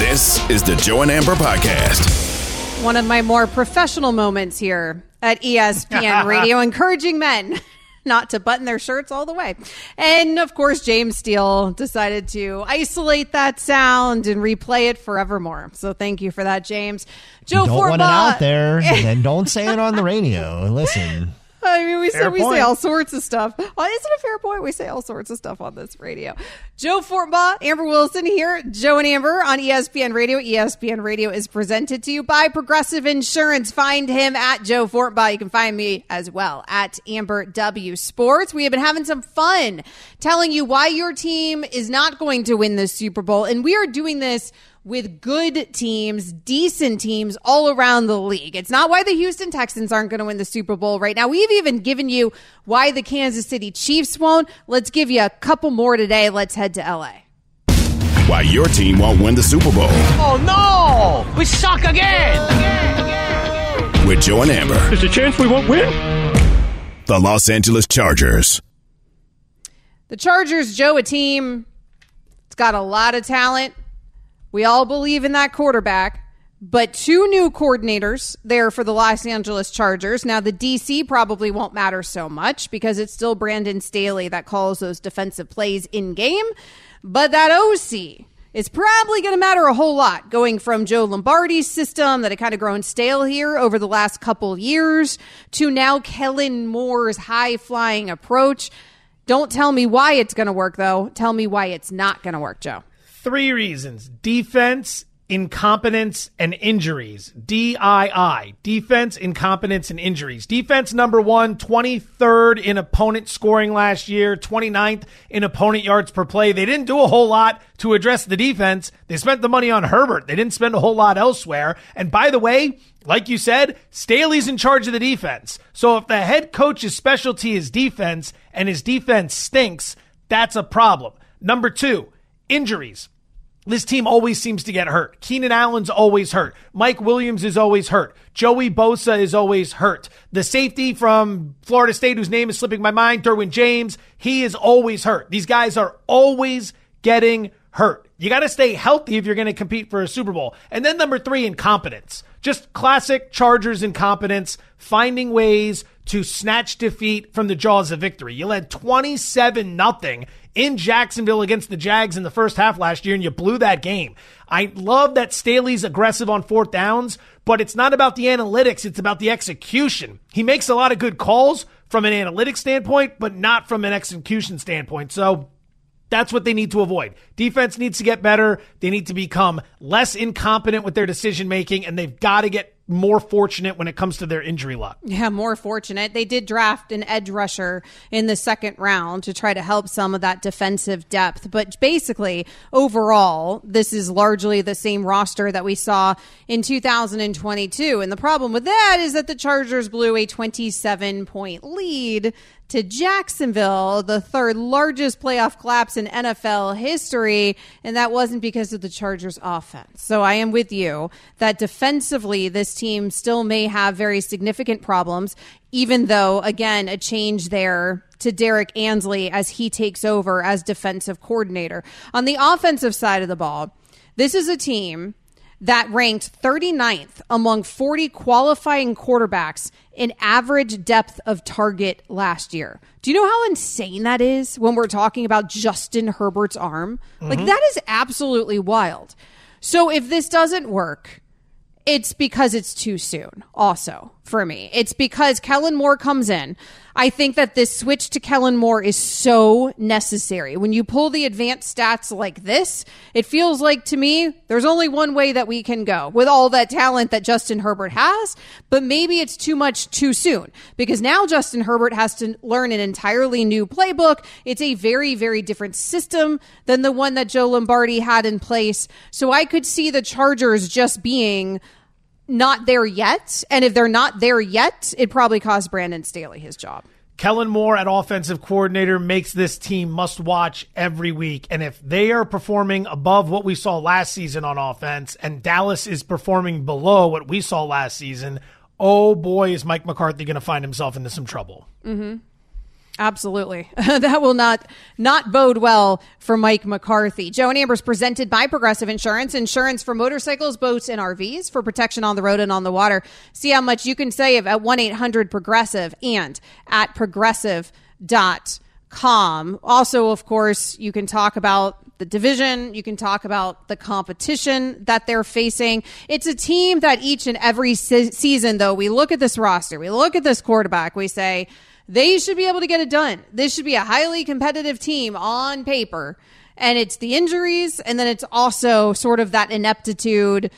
This is the Joe and Amber Podcast. One of my more professional moments here at ESPN Radio, encouraging men not to button their shirts all the way. And of course, James Steele decided to isolate that sound and replay it forevermore. So thank you for that, James. Joe don't Fortenbaugh. want it out there, and then don't say it on the radio. Listen, I mean, we say Fair we say all sorts of stuff. Well, isn't it a fair point? We say all sorts of stuff on this radio. Joe Fortenbaugh, Amber Wilson here. Joe and Amber on ESPN Radio. ESPN Radio is presented to you by Progressive Insurance. Find him at Joe Fortenbaugh. You can find me as well at Amber W Sports. We have been having some fun telling you why your team is not going to win the Super Bowl, and we are doing this with good teams, decent teams all around the league. It's not why the Houston Texans aren't going to win the Super Bowl right now. We've even given you why the Kansas City Chiefs won't. Let's give you a couple more today. Let's head to LA. Why your team won't win the Super Bowl Oh no! We suck again! with Joe and Amber. There's a chance we won't win. The Los Angeles Chargers. The Chargers, Joe, a team. It's got a lot of talent. We all believe in that quarterback. But two new coordinators there for the Los Angeles Chargers. Now, the DC probably won't matter so much because it's still Brandon Staley that calls those defensive plays in game. But that OC is probably going to matter a whole lot going from Joe Lombardi's system that had kind of grown stale here over the last couple years to now Kellen Moore's high flying approach. Don't tell me why it's going to work, though. Tell me why it's not going to work, Joe. Three reasons defense, incompetence, and injuries. DII. Defense, incompetence, and injuries. Defense number one, 23rd in opponent scoring last year, 29th in opponent yards per play. They didn't do a whole lot to address the defense. They spent the money on Herbert. They didn't spend a whole lot elsewhere. And by the way, like you said, Staley's in charge of the defense. So if the head coach's specialty is defense and his defense stinks, that's a problem. Number two, injuries. This team always seems to get hurt. Keenan Allen's always hurt. Mike Williams is always hurt. Joey Bosa is always hurt. The safety from Florida State, whose name is slipping my mind, Derwin James, he is always hurt. These guys are always getting hurt. You got to stay healthy if you're going to compete for a Super Bowl. And then number three, incompetence. Just classic Chargers incompetence, finding ways to snatch defeat from the jaws of victory. You led 27 nothing in Jacksonville against the Jags in the first half last year, and you blew that game. I love that Staley's aggressive on fourth downs, but it's not about the analytics, it's about the execution. He makes a lot of good calls from an analytics standpoint, but not from an execution standpoint. So that's what they need to avoid. Defense needs to get better. They need to become less incompetent with their decision making, and they've got to get more fortunate when it comes to their injury luck. Yeah, more fortunate. They did draft an edge rusher in the second round to try to help some of that defensive depth. But basically, overall, this is largely the same roster that we saw in 2022. And the problem with that is that the Chargers blew a 27 point lead to Jacksonville, the third largest playoff collapse in NFL history. And that wasn't because of the Chargers offense. So I am with you that defensively, this team still may have very significant problems, even though, again, a change there to Derrick Ansley as he takes over as defensive coordinator. On the offensive side of the ball, this is a team that ranked 39th among 40 qualifying quarterbacks in average depth of target last year. Do you know how insane that is when we're talking about Justin Herbert's arm? Like, mm-hmm. that is absolutely wild. So, if this doesn't work, it's because it's too soon, also, for me. It's because Kellen Moore comes in. I think that this switch to Kellen Moore is so necessary. When you pull the advanced stats like this, it feels like to me there's only one way that we can go with all that talent that Justin Herbert has, but maybe it's too much too soon because now Justin Herbert has to learn an entirely new playbook. It's a very, very different system than the one that Joe Lombardi had in place. So I could see the Chargers just being not there yet. And if they're not there yet, it probably cost Brandon Staley his job. Kellen Moore at offensive coordinator makes this team must watch every week. And if they are performing above what we saw last season on offense and Dallas is performing below what we saw last season, oh boy, is Mike McCarthy going to find himself into some trouble. Mm-hmm. Absolutely. that will not not bode well for Mike McCarthy. Joe and Amber's presented by Progressive Insurance, insurance for motorcycles, boats, and RVs for protection on the road and on the water. See how much you can save at 1-800-PROGRESSIVE and at progressive.com. Also, of course, you can talk about the division. You can talk about the competition that they're facing. It's a team that each and every se- season, though, we look at this roster, we look at this quarterback, we say, they should be able to get it done. This should be a highly competitive team on paper. And it's the injuries, and then it's also sort of that ineptitude,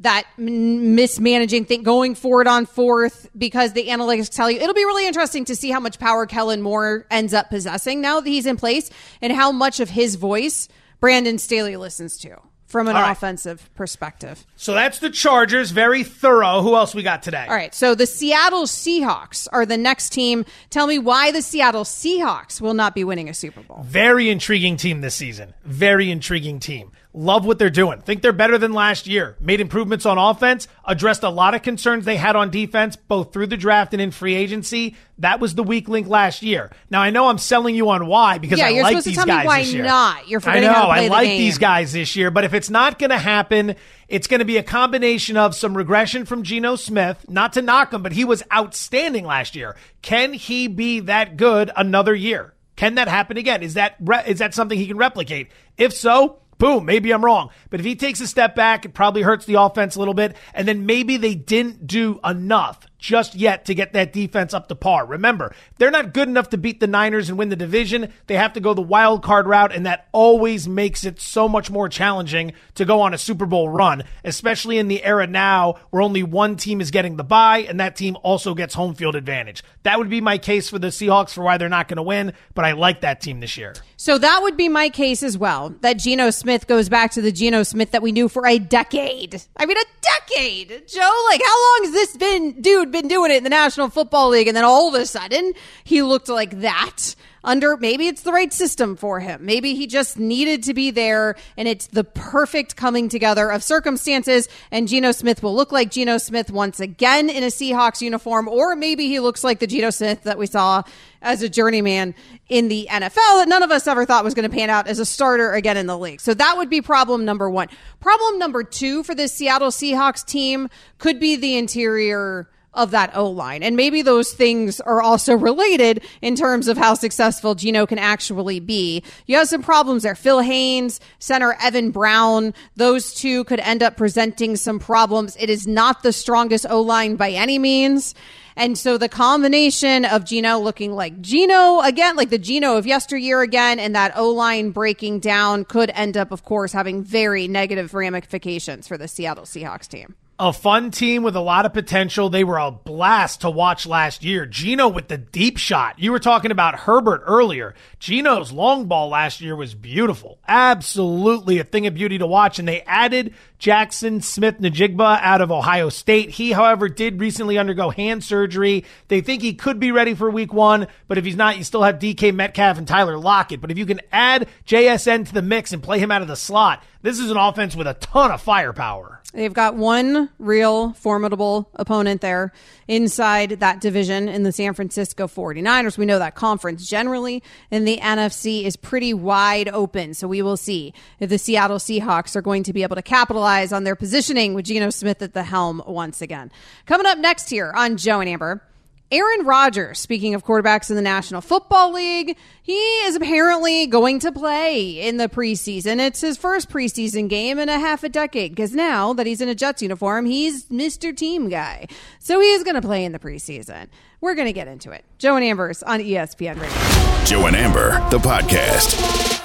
that mismanaging thing going forward on fourth because the analytics tell you it'll be really interesting to see how much power Kellen Moore ends up possessing now that he's in place and how much of his voice Brandon Staley listens to from an right. offensive perspective. So that's the Chargers, very thorough. Who else we got today? All right. So the Seattle Seahawks are the next team. Tell me why the Seattle Seahawks will not be winning a Super Bowl. Very intriguing team this season. Very intriguing team. Love what they're doing. Think they're better than last year. Made improvements on offense, addressed a lot of concerns they had on defense, both through the draft and in free agency. That was the weak link last year. Now I know I'm selling you on why because yeah, I you're like supposed these to tell guys me why this year. not. You're I know I like the these guys this year, but if it's not going to happen, it's going to be a combination of some regression from Geno Smith. Not to knock him, but he was outstanding last year. Can he be that good another year? Can that happen again? Is that is that something he can replicate? If so, boom, maybe I'm wrong. But if he takes a step back, it probably hurts the offense a little bit. And then maybe they didn't do enough just yet to get that defense up to par. Remember, they're not good enough to beat the Niners and win the division. They have to go the wild card route, and that always makes it so much more challenging to go on a Super Bowl run, especially in the era now where only one team is getting the bye, and that team also gets home field advantage. That would be my case for the Seahawks for why they're not going to win, but I like that team this year. So that would be my case as well. That Geno Smith goes back to the Geno Smith that we knew for a decade. I mean, a decade. Joe, like, how long has this been, dude? Been doing it in the National Football League, and then all of a sudden he looked like that under maybe it's the right system for him. Maybe he just needed to be there and it's the perfect coming together of circumstances and Geno Smith will look like Geno Smith once again in a Seahawks uniform or maybe he looks like the Geno Smith that we saw as a journeyman in the NFL that none of us ever thought was going to pan out as a starter again in the league. So that would be problem number 1. Problem number 2 for this Seattle Seahawks team could be the interior of that O line. And maybe those things are also related in terms of how successful Geno can actually be. You have some problems there. Phil Haynes, center Evan Brown, those two could end up presenting some problems. It is not the strongest O line by any means. And so the combination of Geno looking like Geno again, like the Geno of yesteryear again, and that O line breaking down could end up, of course, having very negative ramifications for the Seattle Seahawks team a fun team with a lot of potential. They were a blast to watch last year. Geno with the deep shot. You were talking about Herbert earlier. Geno's long ball last year was beautiful. Absolutely a thing of beauty to watch. And they added Jackson Smith-Njigba out of Ohio State. He, however, did recently undergo hand surgery. They think he could be ready for week one, but if he's not, you still have DK Metcalf and Tyler Lockett. But if you can add JSN to the mix and play him out of the slot, this is an offense with a ton of firepower. They've got one real formidable opponent there inside that division in the San Francisco 49ers. We know that conference generally in the NFC is pretty wide open. So we will see if the Seattle Seahawks are going to be able to capitalize on their positioning with Geno Smith at the helm once again. Coming up next here on Joe and Amber. Aaron Rodgers, speaking of quarterbacks in the National Football League, he is apparently going to play in the preseason. It's his first preseason game in a half a decade because now that he's in a Jets uniform, he's Mr. Team Guy. So he is going to play in the preseason. We're going to get into it. Joe and Ambers on ESPN Radio. Joe and Amber, the podcast.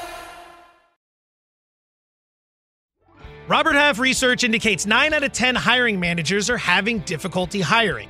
Robert Half research indicates 9 out of 10 hiring managers are having difficulty hiring.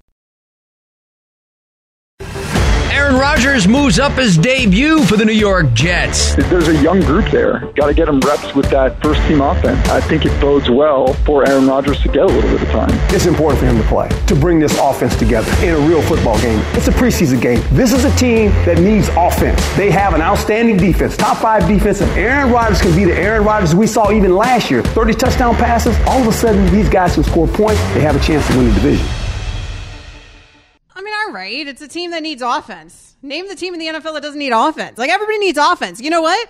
Aaron Rodgers moves up his debut for the New York Jets. There's a young group there. Got to get him reps with that first team offense. I think it bodes well for Aaron Rodgers to get a little bit of time. It's important for him to play, to bring this offense together in a real football game. It's a preseason game. This is a team that needs offense. They have an outstanding defense, top five defense. If Aaron Rodgers can be the Aaron Rodgers we saw even last year, 30 touchdown passes, all of a sudden these guys can score points. They have a chance to win the division. I mean, all right. It's a team that needs offense. Name the team in the NFL that doesn't need offense. Like, everybody needs offense. You know what?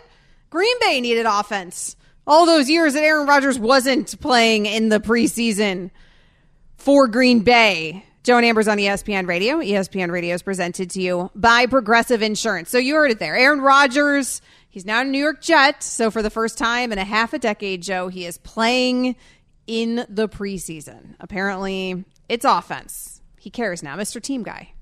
Green Bay needed offense. All those years that Aaron Rodgers wasn't playing in the preseason for Green Bay. Joe and Amber's on ESPN Radio. ESPN Radio is presented to you by Progressive Insurance. So you heard it there. Aaron Rodgers, he's now a New York Jet. So for the first time in a half a decade, Joe, he is playing in the preseason. Apparently, it's offense. He cares now, Mr. Team Guy.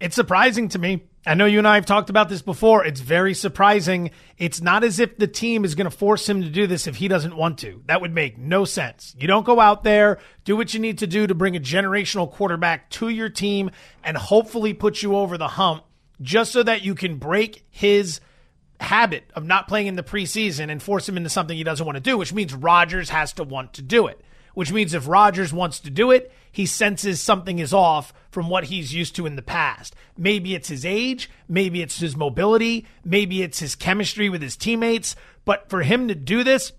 It's surprising to me. I know you and I have talked about this before. It's very surprising. It's not as if the team is going to force him to do this if he doesn't want to. That would make no sense. You don't go out there, do what you need to do to bring a generational quarterback to your team and hopefully put you over the hump just so that you can break his habit of not playing in the preseason and force him into something he doesn't want to do, which means Rodgers has to want to do it. Which means if Rodgers wants to do it, he senses something is off from what he's used to in the past. Maybe it's his age, maybe it's his mobility, maybe it's his chemistry with his teammates. But for him to do this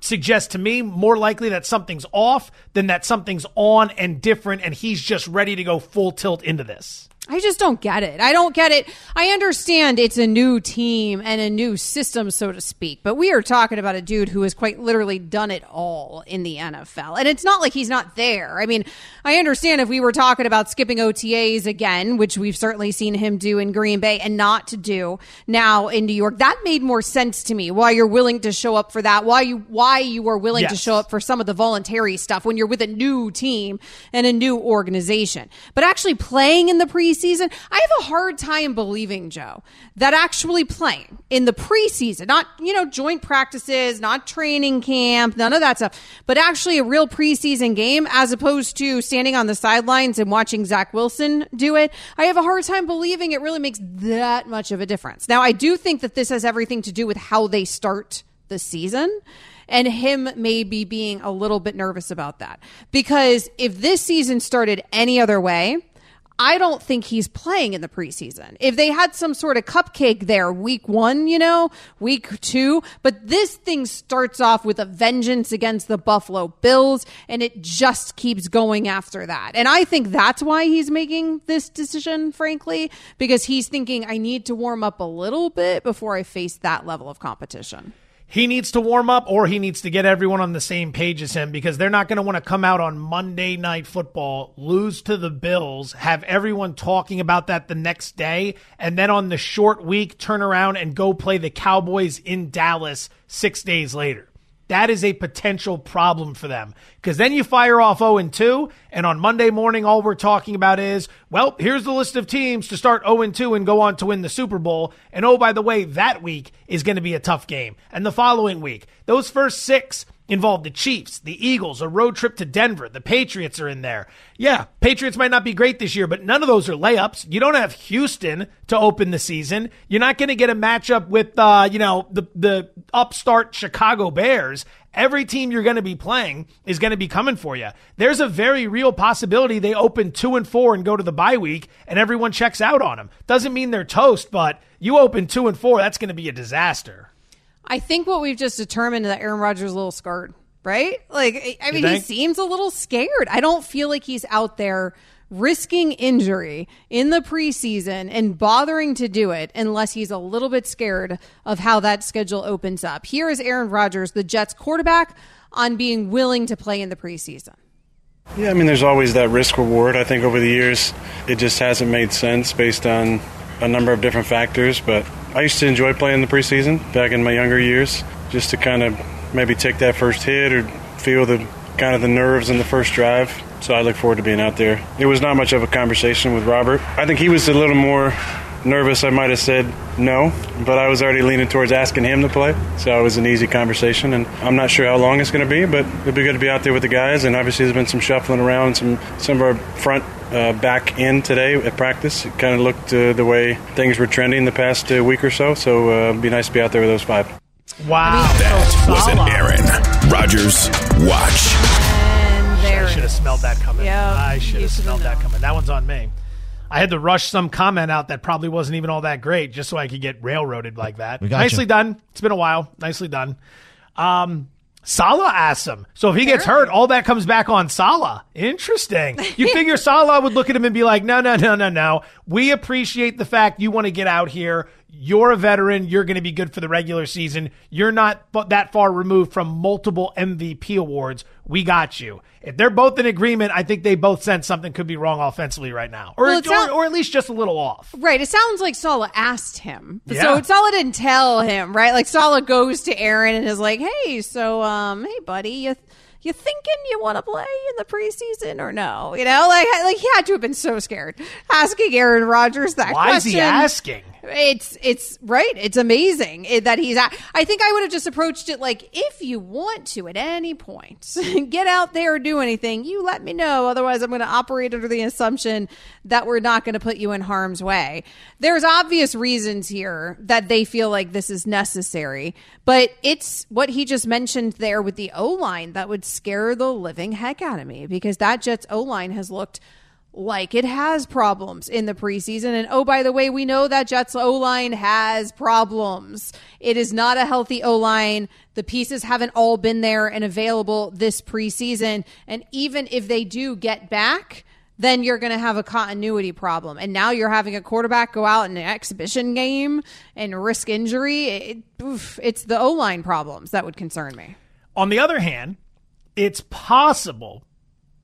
suggests to me more likely that something's off than that something's on and different and he's just ready to go full tilt into this. I just don't get it. I don't get it. I understand it's a new team and a new system, so to speak, but we are talking about a dude who has quite literally done it all in the NFL. And it's not like he's not there. I mean, I understand if we were talking about skipping OTAs again, which we've certainly seen him do in Green Bay and not to do now in New York, that made more sense to me. Why you're willing to show up for that, why you why you are willing to show up for some of the voluntary stuff when you're with a new team and a new organization. But actually playing in the preseason, I have a hard time believing, Joe, that actually playing in the preseason, not, you know, joint practices, not training camp, none of that stuff, but actually a real preseason game as opposed to standing on the sidelines and watching Zach Wilson do it. I have a hard time believing it really makes that much of a difference. Now, I do think that this has everything to do with how they start the season and him maybe being a little bit nervous about that. Because if this season started any other way, I don't think he's playing in the preseason. If they had some sort of cupcake there week one, you know, week two, but this thing starts off with a vengeance against the Buffalo Bills and it just keeps going after that. And I think that's why he's making this decision, frankly, because he's thinking I need to warm up a little bit before I face that level of competition he needs to warm up or he needs to get everyone on the same page as him because they're not going to want to come out on Monday night football, lose to the Bills, have everyone talking about that the next day, and then on the short week turn around and go play the Cowboys in Dallas six days later. That is a potential problem for them because then you fire off 0 and 2, and on Monday morning, all we're talking about is, well, here's the list of teams to start 0 and 2 and go on to win the Super Bowl. And oh, by the way, that week is going to be a tough game. And the following week, those first six involved the Chiefs, the Eagles, a road trip to Denver. The Patriots are in there. Yeah, Patriots might not be great this year, but none of those are layups. You don't have Houston to open the season. You're not going to get a matchup with, uh, you know, the the upstart Chicago Bears. Every team you're going to be playing is going to be coming for you. There's a very real possibility they open two and four and go to the bye week, and everyone checks out on them. Doesn't mean they're toast, but you open two and four, that's going to be a disaster. I think what we've just determined that Aaron Rodgers is a little scared, right? Like, I mean, he seems a little scared. I don't feel like he's out there risking injury in the preseason and bothering to do it unless he's a little bit scared of how that schedule opens up. Here is Aaron Rodgers, the Jets quarterback, on being willing to play in the preseason. Yeah, I mean, there's always that risk reward. I think over the years, it just hasn't made sense based on a number of different factors, but I used to enjoy playing the preseason back in my younger years, just to kind of maybe take that first hit or feel the kind of the nerves in the first drive. So I look forward to being out there. It was not much of a conversation with Robert. I think he was a little more nervous. I might have said no, but I was already leaning towards asking him to play. So it was an easy conversation, and I'm not sure how long it's going to be, but it'll be good to be out there with the guys. And obviously, there's been some shuffling around, some some of our front uh, back in today at practice. It kind of looked uh, the way things were trending the past uh, week or so. So uh, it'd be nice to be out there with those five. Wow, that was an Aaron Rodgers watch. I should have smelled that coming. Yeah, I should have smelled that coming. That one's on me. I had to rush some comment out that probably wasn't even all that great just so I could get railroaded like that. Nicely you. done. It's been a while. Nicely done. Um, Saleh asks him. So if he gets hurt, all that comes back on Saleh. Interesting. You figure Saleh would look at him and be like, no, no, no, no, no. We appreciate the fact you want to get out here. You're a veteran. You're going to be good for the regular season. You're not that far removed from multiple MVP awards. We got you. If they're both in agreement, I think they both sense something could be wrong offensively right now, or, well, sound- or, or, at least just a little off. Right. It sounds like Saleh asked him, yeah. so Saleh didn't tell him. Right. Like Saleh goes to Aaron and is like, "Hey, so um, hey, buddy, you." you thinking you want to play in the preseason or no? You know, like like he had to have been so scared asking Aaron Rodgers that Why question. is he asking? It's it's right. It's amazing eh, that he's. At, I think I would have just approached it like, if you want to at any point get out there or do anything, you let me know. Otherwise, I'm going to operate under the assumption that we're not going to put you in harm's way. There's obvious reasons here that they feel like this is necessary, but it's what he just mentioned there with the O line that would scare the living heck out of me because that Jets O line has looked like it has problems in the preseason. And oh, by the way, we know that Jets O line has problems. It is not a healthy O line. The pieces haven't all been there and available this preseason. And even if they do get back, then you're going to have a continuity problem. And now you're having a quarterback go out in an exhibition game and risk injury. It, oof, it's the O line problems that would concern me. On the other hand, it's possible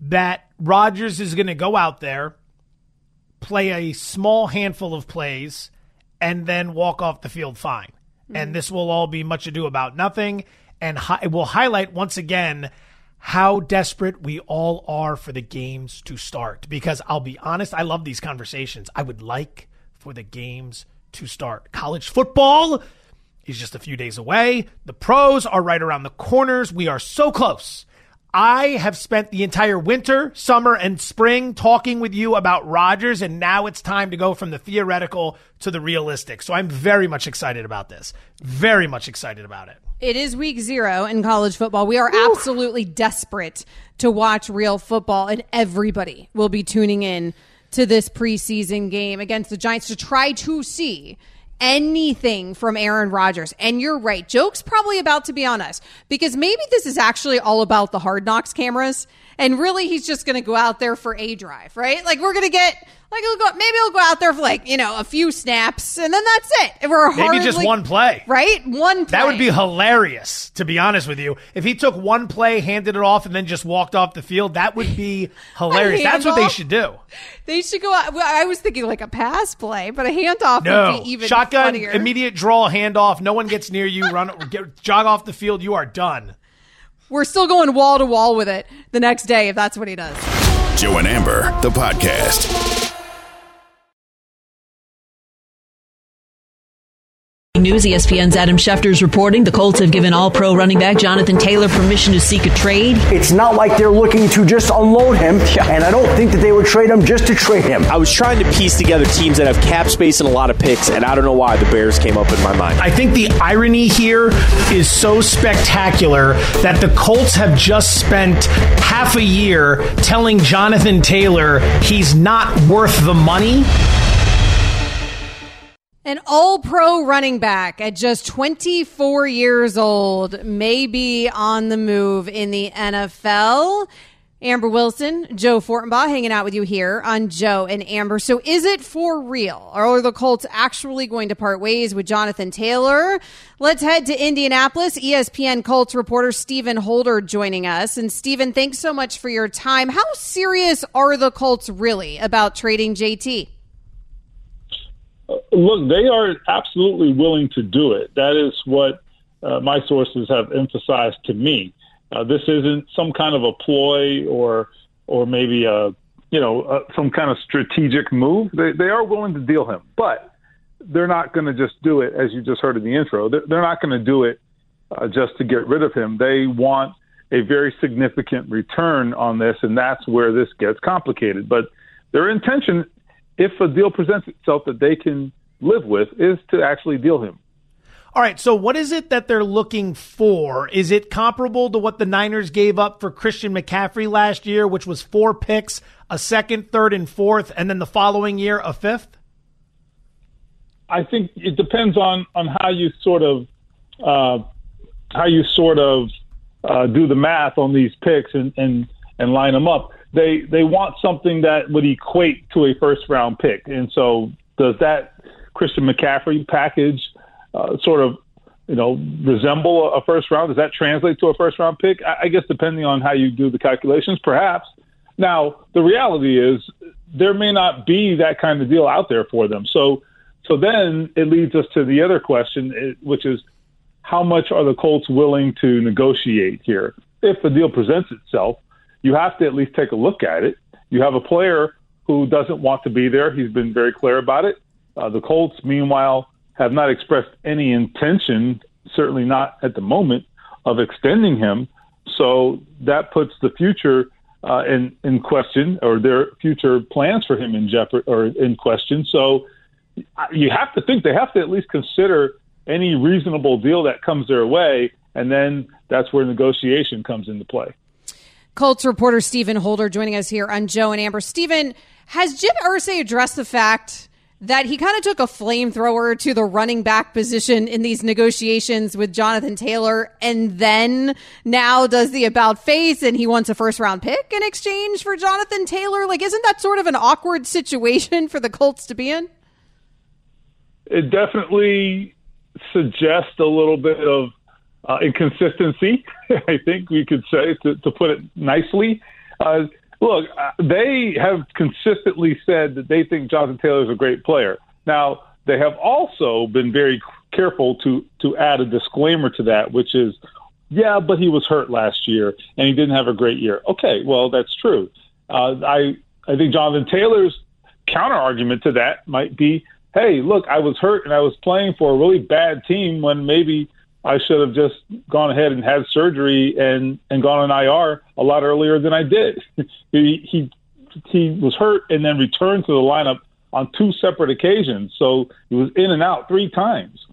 that Rodgers is going to go out there, play a small handful of plays, and then walk off the field fine. Mm-hmm. And this will all be much ado about nothing. And hi- it will highlight once again how desperate we all are for the games to start. Because I'll be honest, I love these conversations. I would like for the games to start. College football is just a few days away. The pros are right around the corners. We are so close. I have spent the entire winter, summer, and spring talking with you about Rodgers, and now it's time to go from the theoretical to the realistic. So I'm very much excited about this. Very much excited about it. It is week zero in college football. We are Ooh. absolutely desperate to watch real football, and everybody will be tuning in to this preseason game against the Giants to try to see anything from Aaron Rodgers. And you're right. Joke's probably about to be on us because maybe this is actually all about the hard knocks cameras. And really, he's just going to go out there for a drive, right? Like, we're going to get, like, he'll go, maybe he'll go out there for like, you know, a few snaps and then that's it. And we're Maybe just one play. right? One play. That would be hilarious, to be honest with you. If he took one play, handed it off, and then just walked off the field, that would be hilarious. That's what they should do. They should go out. well, I was thinking like a pass play, but a handoff No would be even shotgun, funnier. immediate draw, handoff. No one gets near you. Run, get, jog off the field. You are done. We're still going wall to wall with it the next day if that's what he does. Joe and Amber, the podcast. News ESPN's Adam Schefter's reporting the Colts have given all pro running back Jonathan Taylor permission to seek a trade. It's not like they're looking to just unload him, and I don't think that they would trade him just to trade him. I was trying to piece together teams that have cap space and a lot of picks, and I don't know why the Bears came up in my mind. I think the irony here is so spectacular that the Colts have just spent half a year telling Jonathan Taylor he's not worth the money. An all pro running back at just 24 years old may be on the move in the NFL. Amber Wilson, Joe Fortenbaugh hanging out with you here on Joe and Amber. So is it for real? Are the Colts actually going to part ways with Jonathan Taylor? Let's head to Indianapolis. ESPN Colts reporter Stephen Holder joining us. And Stephen, thanks so much for your time. How serious are the Colts really about trading JT? Look, they are absolutely willing to do it. That is what uh, my sources have emphasized to me. Uh, this isn't some kind of a ploy or or maybe a you know uh, some kind of strategic move. They they are willing to deal him, but they're not going to just do it as you just heard in the intro. They're, they're not going to do it uh, just to get rid of him. They want a very significant return on this, and that's where this gets complicated. But their intention, if a deal presents itself that they can live with, is to actually deal him. All right, so what is it that they're looking for? Is it comparable to what the Niners gave up for Christian McCaffrey last year, which was four picks, a second, third, and fourth, and then the following year a fifth? I think it depends on on how you sort of uh, how you sort of uh, do the math on these picks and, and and line them up. They they want something that would equate to a first round pick, and so does that Christian McCaffrey package uh, sort of you know resemble a first round? Does that translate to a first round pick? I, I guess depending on how you do the calculations, perhaps. Now the reality is there may not be that kind of deal out there for them. So so then it leads us to the other question, eh, which is how much are the Colts willing to negotiate here? If the deal presents itself, you have to at least take a look at it. You have a player who doesn't want to be there. He's been very clear about it. Uh, the Colts, meanwhile, have not expressed any intention, certainly not at the moment, of extending him. So that puts the future uh, in in question, or their future plans for him in jeopardy or in question. So you have to think they have to at least consider any reasonable deal that comes their way, and then that's where negotiation comes into play. Colts reporter Stephen Holder joining us here on Joe and Amber. Stephen, has Jim Irsay addressed the fact that he kind of took a flamethrower to the running back position in these negotiations with Jonathan Taylor and then now does the about face and he wants a first round pick in exchange for Jonathan Taylor? Like, isn't that sort of an awkward situation for the Colts to be in? It definitely suggests a little bit of uh, inconsistency, I think we could say, to, to put it nicely. Uh, look, uh, they have consistently said that they think Jonathan Taylor is a great player. Now, they have also been very careful to, to add a disclaimer to that, which is, yeah, but he was hurt last year and he didn't have a great year. Okay, well, that's true. Uh, I, I think Jonathan Taylor's counter argument to that might be, hey, look, I was hurt and I was playing for a really bad team when maybe I should have just gone ahead and had surgery and and gone on IR a lot earlier than I did. he he he was hurt and then returned to the lineup on two separate occasions, so he was in and out three times.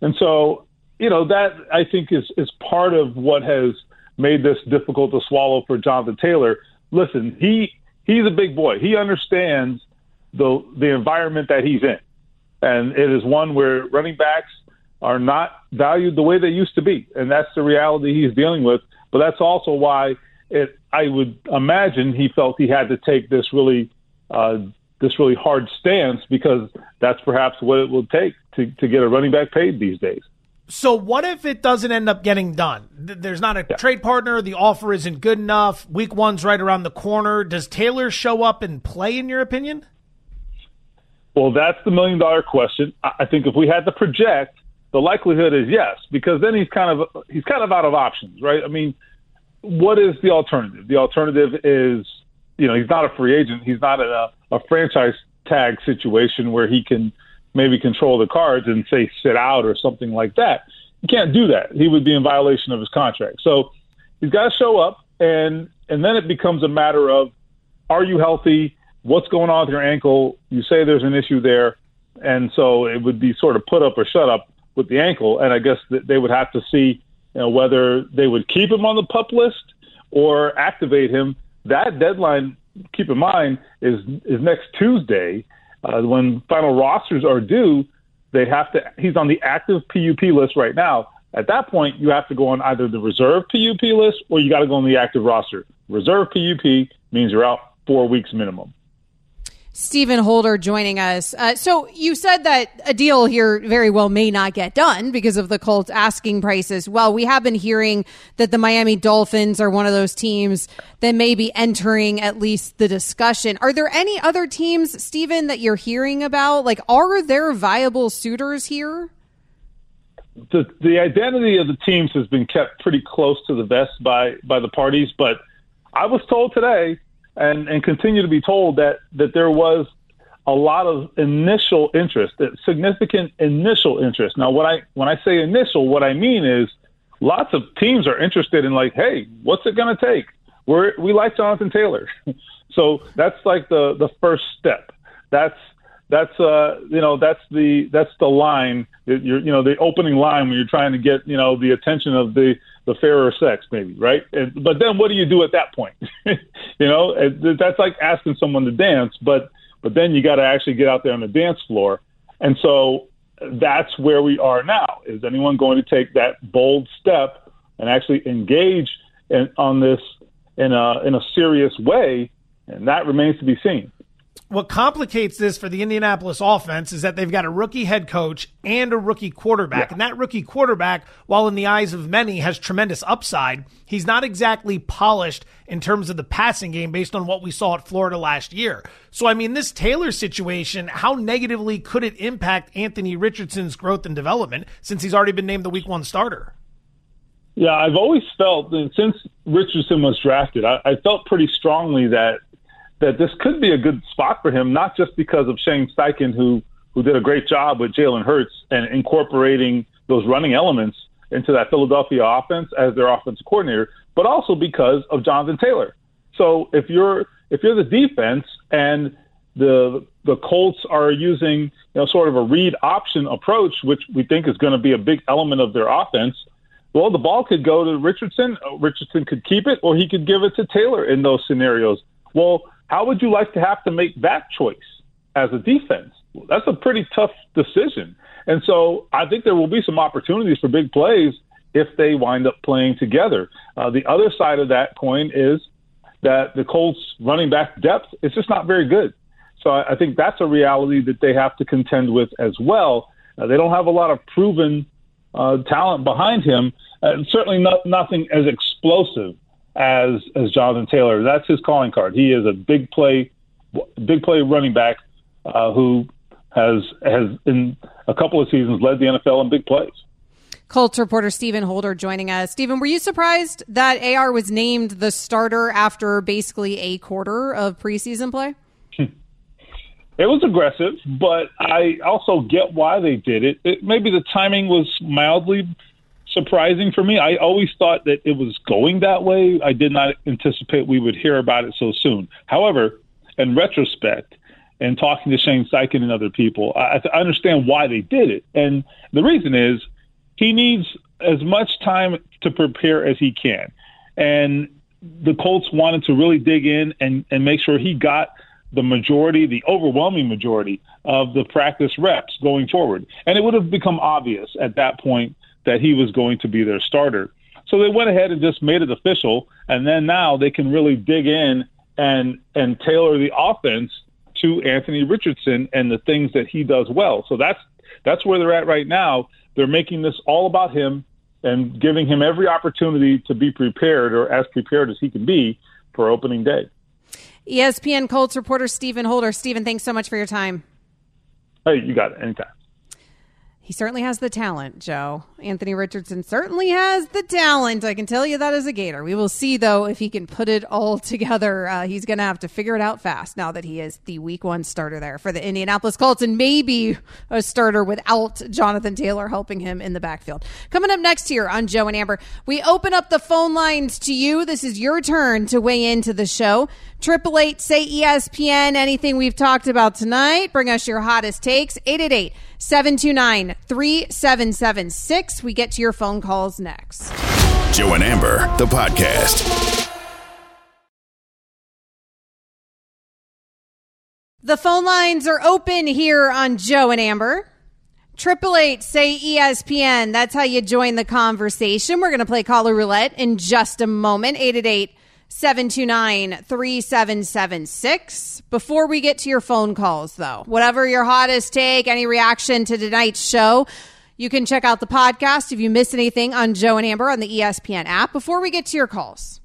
And so, you know, that I think is is part of what has made this difficult to swallow for Jonathan Taylor. Listen, he he's a big boy. He understands the the environment that he's in, and it is one where running backs are not valued the way they used to be, and that's the reality he's dealing with. But that's also why it. I would imagine he felt he had to take this really. Uh, this really hard stance because that's perhaps what it will take to, to get a running back paid these days. So what if it doesn't end up getting done? There's not a yeah. trade partner. The offer isn't good enough. Week one's right around the corner. Does Taylor show up and play, in your opinion? Well, that's the million dollar question. I think if we had to project, the likelihood is yes, because then he's kind of he's kind of out of options, right? I mean, what is the alternative? The alternative is, you know, he's not a free agent. He's not in a, a franchise tag situation where he can maybe control the cards and say sit out or something like that. He can't do that. He would be in violation of his contract. So he's got to show up, and and then it becomes a matter of are you healthy? What's going on with your ankle? You say there's an issue there, and so it would be sort of put up or shut up with the ankle. And I guess that they would have to see you know, whether they would keep him on the pup list or activate him. That deadline, keep in mind, is is next Tuesday uh, when final rosters are due, they have to. He's on the active PUP list right now. At that point, you have to go on either the reserve PUP list or you got to go on the active roster. Reserve PUP means you're out four weeks minimum. Stephen Holder joining us. Uh, so you said that a deal here very well may not get done because of the Colts asking prices. Well, we have been hearing that the Miami Dolphins are one of those teams that may be entering at least the discussion. Are there any other teams, Stephen, that you're hearing about? Like, are there viable suitors here? The the identity of the teams has been kept pretty close to the vest by by the parties, but I was told today and, and continue to be told that, that there was a lot of initial interest, significant initial interest. Now, what I when I say initial, what I mean is lots of teams are interested in like, hey, what's it going to take? We're, we like Jonathan Taylor, so that's like the the first step. That's that's uh you know that's the that's the line that you're you know the opening line when you're trying to get you know the attention of the the fairer sex maybe right? And, but then what do you do at that point? You know that's like asking someone to dance but but then you got to actually get out there on the dance floor. And so that's where we are now is anyone going to take that bold step and actually engage in, on this in a in a serious way? And that remains to be seen what complicates this for the Indianapolis offense is that they've got a rookie head coach and a rookie quarterback. Yeah. And that rookie quarterback, while in the eyes of many has tremendous upside, he's not exactly polished in terms of the passing game based on what we saw at Florida last year. So, I mean, this Taylor situation, how negatively could it impact Anthony Richardson's growth and development since he's already been named the week one starter? Yeah, I've always felt that since Richardson was drafted, I, I felt pretty strongly that that this could be a good spot for him, not just because of Shane Steichen, who who did a great job with Jalen Hurts and incorporating those running elements into that Philadelphia offense as their offensive coordinator, but also because of Jonathan Taylor. So if you're if you're the defense and the the Colts are using you know sort of a read option approach, which we think is going to be a big element of their offense. Well, the ball could go to Richardson. Richardson could keep it, or he could give it to Taylor in those scenarios. Well, how would you like to have to make that choice as a defense? That's a pretty tough decision. And so I think there will be some opportunities for big plays if they wind up playing together. Uh, the other side of that coin is that the Colts running back depth is just not very good. So I, I think that's a reality that they have to contend with as well. Uh, they don't have a lot of proven uh, talent behind him, and certainly not, nothing as explosive as as Jonathan Taylor. That's his calling card. He is a big play, big play running back uh, who has has in a couple of seasons led the NFL in big plays. Colts reporter Stephen Holder joining us. Stephen, were you surprised that AR was named the starter after basically a quarter of preseason play? It was aggressive, but I also get why they did it. it maybe the timing was mildly surprising for me. I always thought that it was going that way. I did not anticipate we would hear about it so soon. However, in retrospect, and talking to Shane Steichen and other people, I, I understand why they did it. And the reason is he needs as much time to prepare as he can. And the Colts wanted to really dig in and, and make sure he got the majority, the overwhelming majority of the practice reps going forward. And it would have become obvious at that point that he was going to be their starter. So they went ahead and just made it official, and then now they can really dig in and and tailor the offense to Anthony Richardson and the things that he does well. So that's that's where they're at right now. They're making this all about him and giving him every opportunity to be prepared or as prepared as he can be for opening day. ESPN Colts reporter Stephen Holder. Stephen, thanks so much for your time. Hey, you got it. Anytime. He certainly has the talent, Joe. Anthony Richardson certainly has the talent. I can tell you that as a Gator. We will see, though, if he can put it all together. Uh, he's going to have to figure it out fast now that he is the week one starter there for the Indianapolis Colts and maybe a starter without Jonathan Taylor helping him in the backfield. Coming up next here on Joe and Amber, we open up the phone lines to you. This is your turn to weigh into the show. Triple eight, say ESPN, anything we've talked about tonight. Bring us your hottest takes. 888 729 3776. We get to your phone calls next. Joe and Amber, the podcast. The phone lines are open here on Joe and Amber. Triple eight, say ESPN. That's how you join the conversation. We're going to play caller roulette in just a moment. 888 729 3776. Before we get to your phone calls, though, whatever your hottest take, any reaction to tonight's show, you can check out the podcast if you miss anything on Joe and Amber on the ESPN app. Before we get to your calls,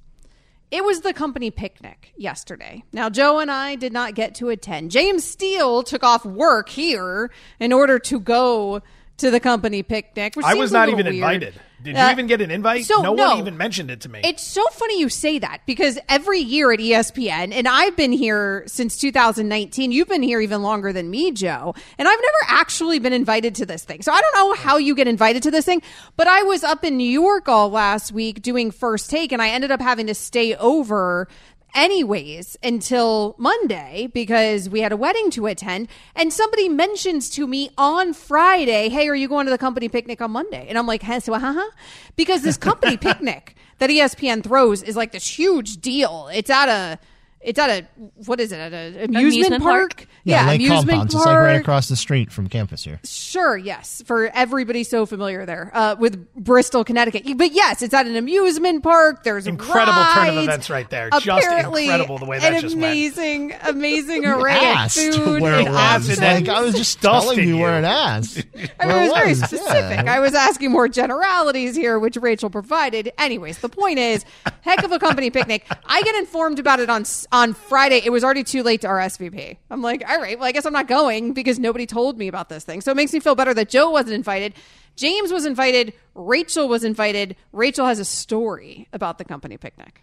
it was the company picnic yesterday. Now, Joe and I did not get to attend. James Steele took off work here in order to go to the company picnic. I was not even weird. invited. Did uh, you even get an invite? So, no, no, one even mentioned it to me. It's so funny you say that because every year at ESPN, and I've been here since 2019. You've been here even longer than me, Joe. And I've never actually been invited to this thing. So I don't know how you get invited to this thing, but I was up in New York all last week doing first take, and I ended up having to stay over anyways until Monday because we had a wedding to attend. And somebody mentions to me on Friday, Hey, are you going to the company picnic on Monday? And I'm like, huh? So, huh? Because this company picnic that ESPN throws is like this huge deal. It's at a it's at a what is it at an amusement, amusement park? park? Yeah, yeah Lake amusement Compounce. Park. It's like right across the street from campus here. Sure, yes, for everybody so familiar there uh, with Bristol, Connecticut. But yes, it's at an amusement park. There's incredible rides. turn of events right there. Apparently, just incredible the way that just amazing, went. amazing array of food. Where it was. Like, I was just telling you where it asked. I mean, it was, was very specific. Yeah. I was asking more generalities here, which Rachel provided. Anyways, the point is, heck of a company picnic. I get informed about it on on Friday, it was already too late to RSVP. I'm like, all right, well, I guess I'm not going because nobody told me about this thing. So it makes me feel better that Joe wasn't invited. James was invited. Rachel was invited. Rachel has a story about the company picnic.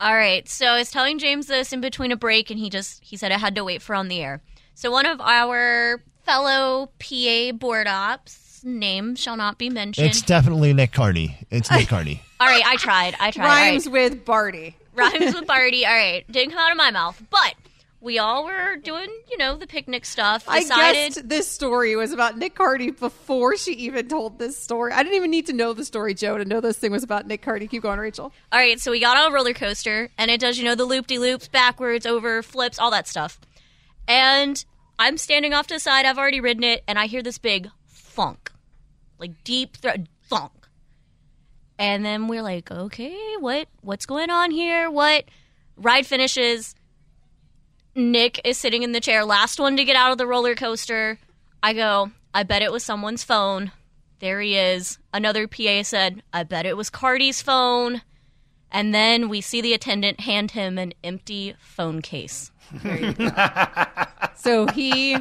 All right. So I was telling James this in between a break, and he just he said I had to wait for on the air. So one of our fellow PA board ops, name shall not be mentioned. It's definitely Nick Carney. It's Nick Carney. All right, I tried. I tried. Rhymes right. with Barty. Rhymes with Barty. All right, didn't come out of my mouth, but we all were doing, you know, the picnic stuff. Decided- I guessed this story was about Nick Cardy before she even told this story. I didn't even need to know the story, Joe, to know this thing was about Nick Cardy. Keep going, Rachel. All right, so we got on a roller coaster, and it does, you know, the loop de loops, backwards, over, flips, all that stuff. And I'm standing off to the side. I've already ridden it, and I hear this big funk, like deep th- thunk. And then we're like, okay, what what's going on here? What ride finishes? Nick is sitting in the chair, last one to get out of the roller coaster. I go, I bet it was someone's phone. There he is. Another PA said, I bet it was Cardy's phone. And then we see the attendant hand him an empty phone case. so he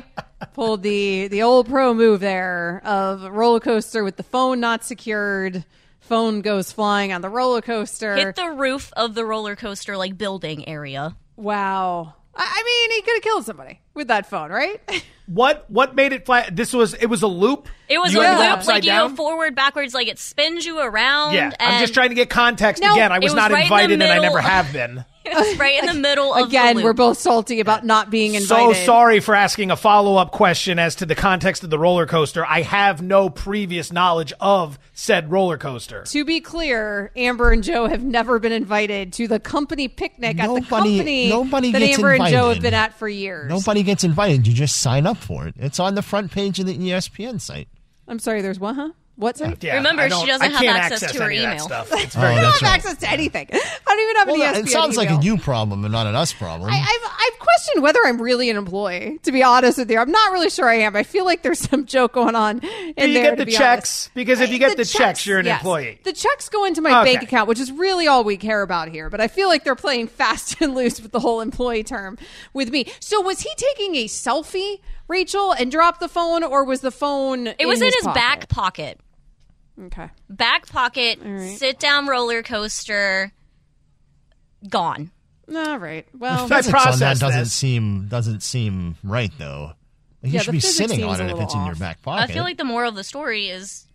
pulled the the old pro move there of roller coaster with the phone not secured phone goes flying on the roller coaster. Hit the roof of the roller coaster like building area. Wow. I mean, he could have killed somebody with that phone, right? What what made it fly? This was it was a loop. It was you a loop, like you down? go forward, backwards, like it spins you around. Yeah, I'm just trying to get context no, again. I was, was not right invited, and I never have been. It was right in the middle of Again, the loop. we're both salty about not being invited. So sorry for asking a follow up question as to the context of the roller coaster. I have no previous knowledge of said roller coaster. To be clear, Amber and Joe have never been invited to the company picnic at the Nobody- company nobody that gets Amber and Joe have invited. been at for years. Nobody gets invited. You just sign up for it. It's on the front page of the ESPN site. I'm sorry, there's what, huh? What site? Yeah, Remember, she doesn't have can't access to her any of that email. stuff. It's Oh, very I don't have right. access to anything. I don't even have an E ESPN it sounds like email. a you problem and not an us problem. I, I've, I've questioned whether I'm really an employee. To be honest with you, I'm not really sure I am. I feel like there's some joke going on. In Do you there, get the be checks? honest. Because if you get the checks, you're an yes. employee. The checks go into my Okay. bank account, which is really all we care about here. But I feel like they're playing fast and loose with the whole employee term with me. So was he taking a selfie, Rachel, and dropped the phone, or was the phone? It was in his, pocket? back pocket. Okay. Back pocket, sit down roller coaster, gone. All right. the Well, physics on that doesn't this. seem doesn't seem right though. You Yeah, should be sitting on it if little it's in your back pocket. I feel like the moral of the story is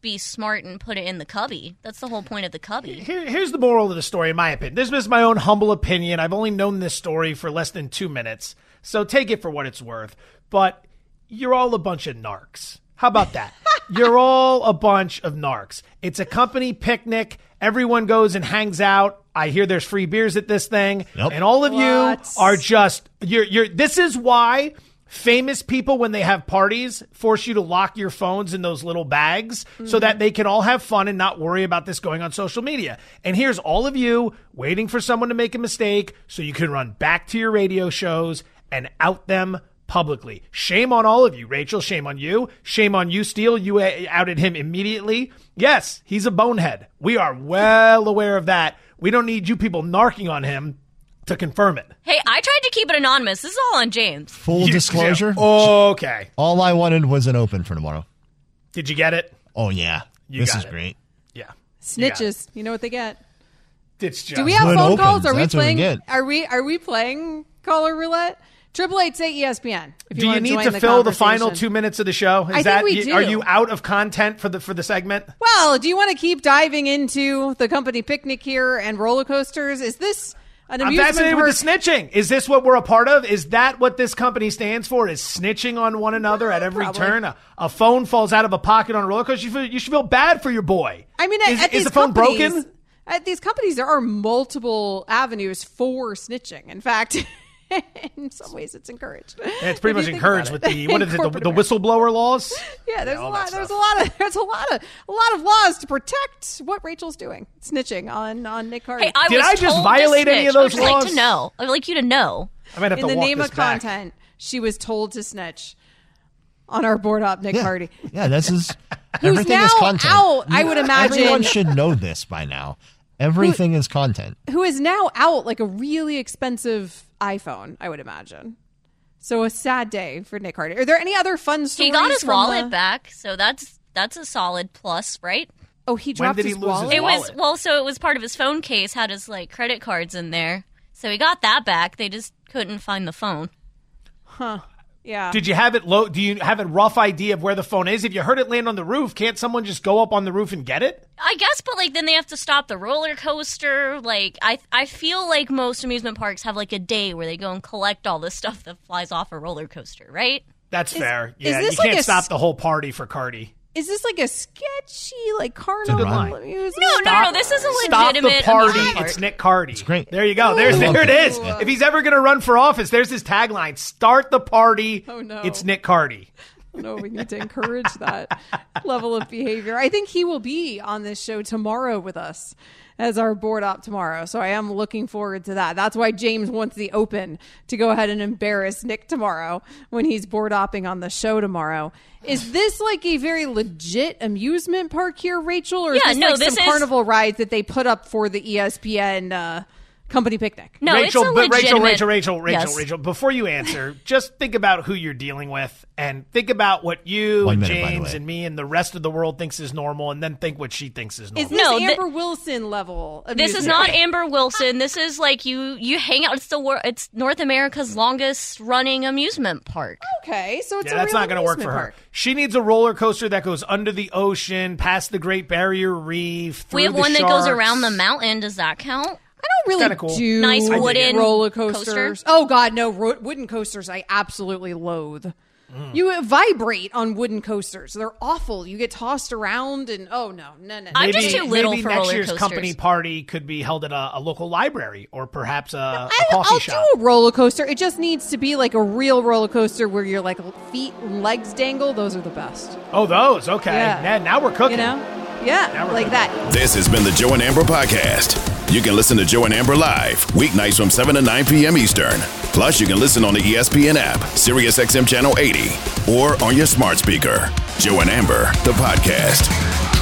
be smart and put it in the cubby. That's the whole point of the cubby. Here, here's the moral of the story, in my opinion. This is my own humble opinion. I've only known this story for less than two minutes, so take it for what it's worth. But you're all a bunch of narcs. How about that? you're all a bunch of narcs. It's a company picnic. Everyone goes and hangs out. I hear there's free beers at this thing, Yep. and all of What? you are just you're you're. This is why famous people, when they have parties, force you to lock your phones in those little bags so that mm-hmm. they can all have fun and not worry about this going on social media. And here's all of you waiting for someone to make a mistake so you can run back to your radio shows and out them publicly. Shame on all of you, Rachel. Shame on you. Shame on you, Steele. You uh, outed him immediately. Yes, he's a bonehead. We are well aware of that. We don't need you people narking on him to confirm it. Hey, I tried to keep it anonymous. This is all on James. Full You- disclosure. Okay. All I wanted was an open for tomorrow. Did you get it? Oh yeah, You this got is it. great. Yeah. snitches. You know what they get. It's just Do we have phone opens. calls? Are we That's what we playing? get. Are we are we playing caller roulette? Triple eight say ESPN. Do you wanna need to the fill the final two minutes of the show? Is I think that we you- are you out of content for the for the segment? Well, do you want to keep diving into the company picnic here and roller coasters? Is this an I'm amusement fascinated park? with the snitching. Is this what we're a part of? Is that what this company stands for? Is snitching on one another at every probably. turn? A, a phone falls out of a pocket on a roller coaster. You, feel, you should feel bad for your boy. I mean, is, at, at is the phone broken? At these companies, there are multiple avenues for snitching. In fact, in some ways, it's encouraged. Yeah, it's pretty much encouraged with the what is it? The, the whistleblower laws. Yeah, there's all a lot. There's a lot of there's a lot of a lot of laws to protect what Rachel's doing, snitching on on Nick Carter. Hey, I Did I just violate any of snitch. those I would like laws? to know. I would like you to know. I might have in to the walk name this of back. content, she was told to snitch on our board op Nick Yeah, Hardy. yeah. This is Who's everything is now content. out, I would imagine. everyone should know this by now. Everything is content. who is now out like a really expensive iPhone, I would imagine. So a sad day for Nick Hardy. Are there any other fun stories? He got his from wallet the- back, so that's that's a solid plus, right? Oh, he When dropped did he his lose his wallet. It was well, so it was part of his phone case. Had his like credit cards in there, so he got that back. They just couldn't find the phone. Huh. Yeah. Did you have it low? Do you have a rough idea of where the phone is? If you heard it land on the roof, can't someone just go up on the roof and get it? I guess, but like then they have to stop the roller coaster. Like I, I feel like most amusement parks have like a day where they go and collect all the stuff that flies off a roller coaster, right? That's fair. is Yeah, this you like can't a stop the whole party for Cardi. Is this like a sketchy like carnival line. amusement? No, no, no. This is a Stop the legitimate party. amusement. It's Nick Cardi. It's great. There you go. There's I there it it. is. If he's ever going to run for office, there's his tagline: "Start the party." Oh, no. It's Nick Cardi. No, we need to encourage that level of behavior. I think he will be on this show tomorrow with us as our board op tomorrow. So I am looking forward to that. That's why James wants the open to go ahead and embarrass Nick tomorrow when he's board opping on the show tomorrow. Is this like a very legit amusement park here, Rachel, or is Yeah, this no, like this some is- carnival rides that they put up for the ESPN uh, company picnic? No, Rachel, it's a but Rachel, legitimate. Rachel, Rachel, Rachel, Yes. Rachel. Before you answer, just think about who you're dealing with, and think about what you, One and minute, James, and me, and the rest of the world thinks is normal, and then think what she thinks is normal. Is this No, th- Amber Wilson level? This is not? Amber Wilson. This is like you you hang out. It's the wor- it's North America's longest running amusement park. Okay, so it's yeah, a that's real not going to work for her. park. She needs a roller coaster that goes under the ocean, past the Great Barrier Reef. We have the one that goes around the mountain. Does that count? I don't really cool. do Nice wooden it. roller coaster. coasters. Oh God, no ro- wooden coasters. I absolutely loathe. Mm. You vibrate on wooden coasters. They're awful. You get tossed around, and oh no, no, no. I'm no. just too little maybe for next roller year's coasters. company party could be held at a, a local library or perhaps a, a I, coffee I'll shop. do a roller coaster. It just needs to be like a real roller coaster where your like feet and legs dangle. Those are the best. Oh, those. Okay. Yeah. Now, now we're cooking. You know? Yeah, Now we're like cooking. that. This has been the Joe and Amber Podcast. You can listen to Joe and Amber live weeknights from 7 to 9 p.m. Eastern. Plus, you can listen on the ESPN app, SiriusXM Channel 80, or on your smart speaker. Joe and Amber, the podcast.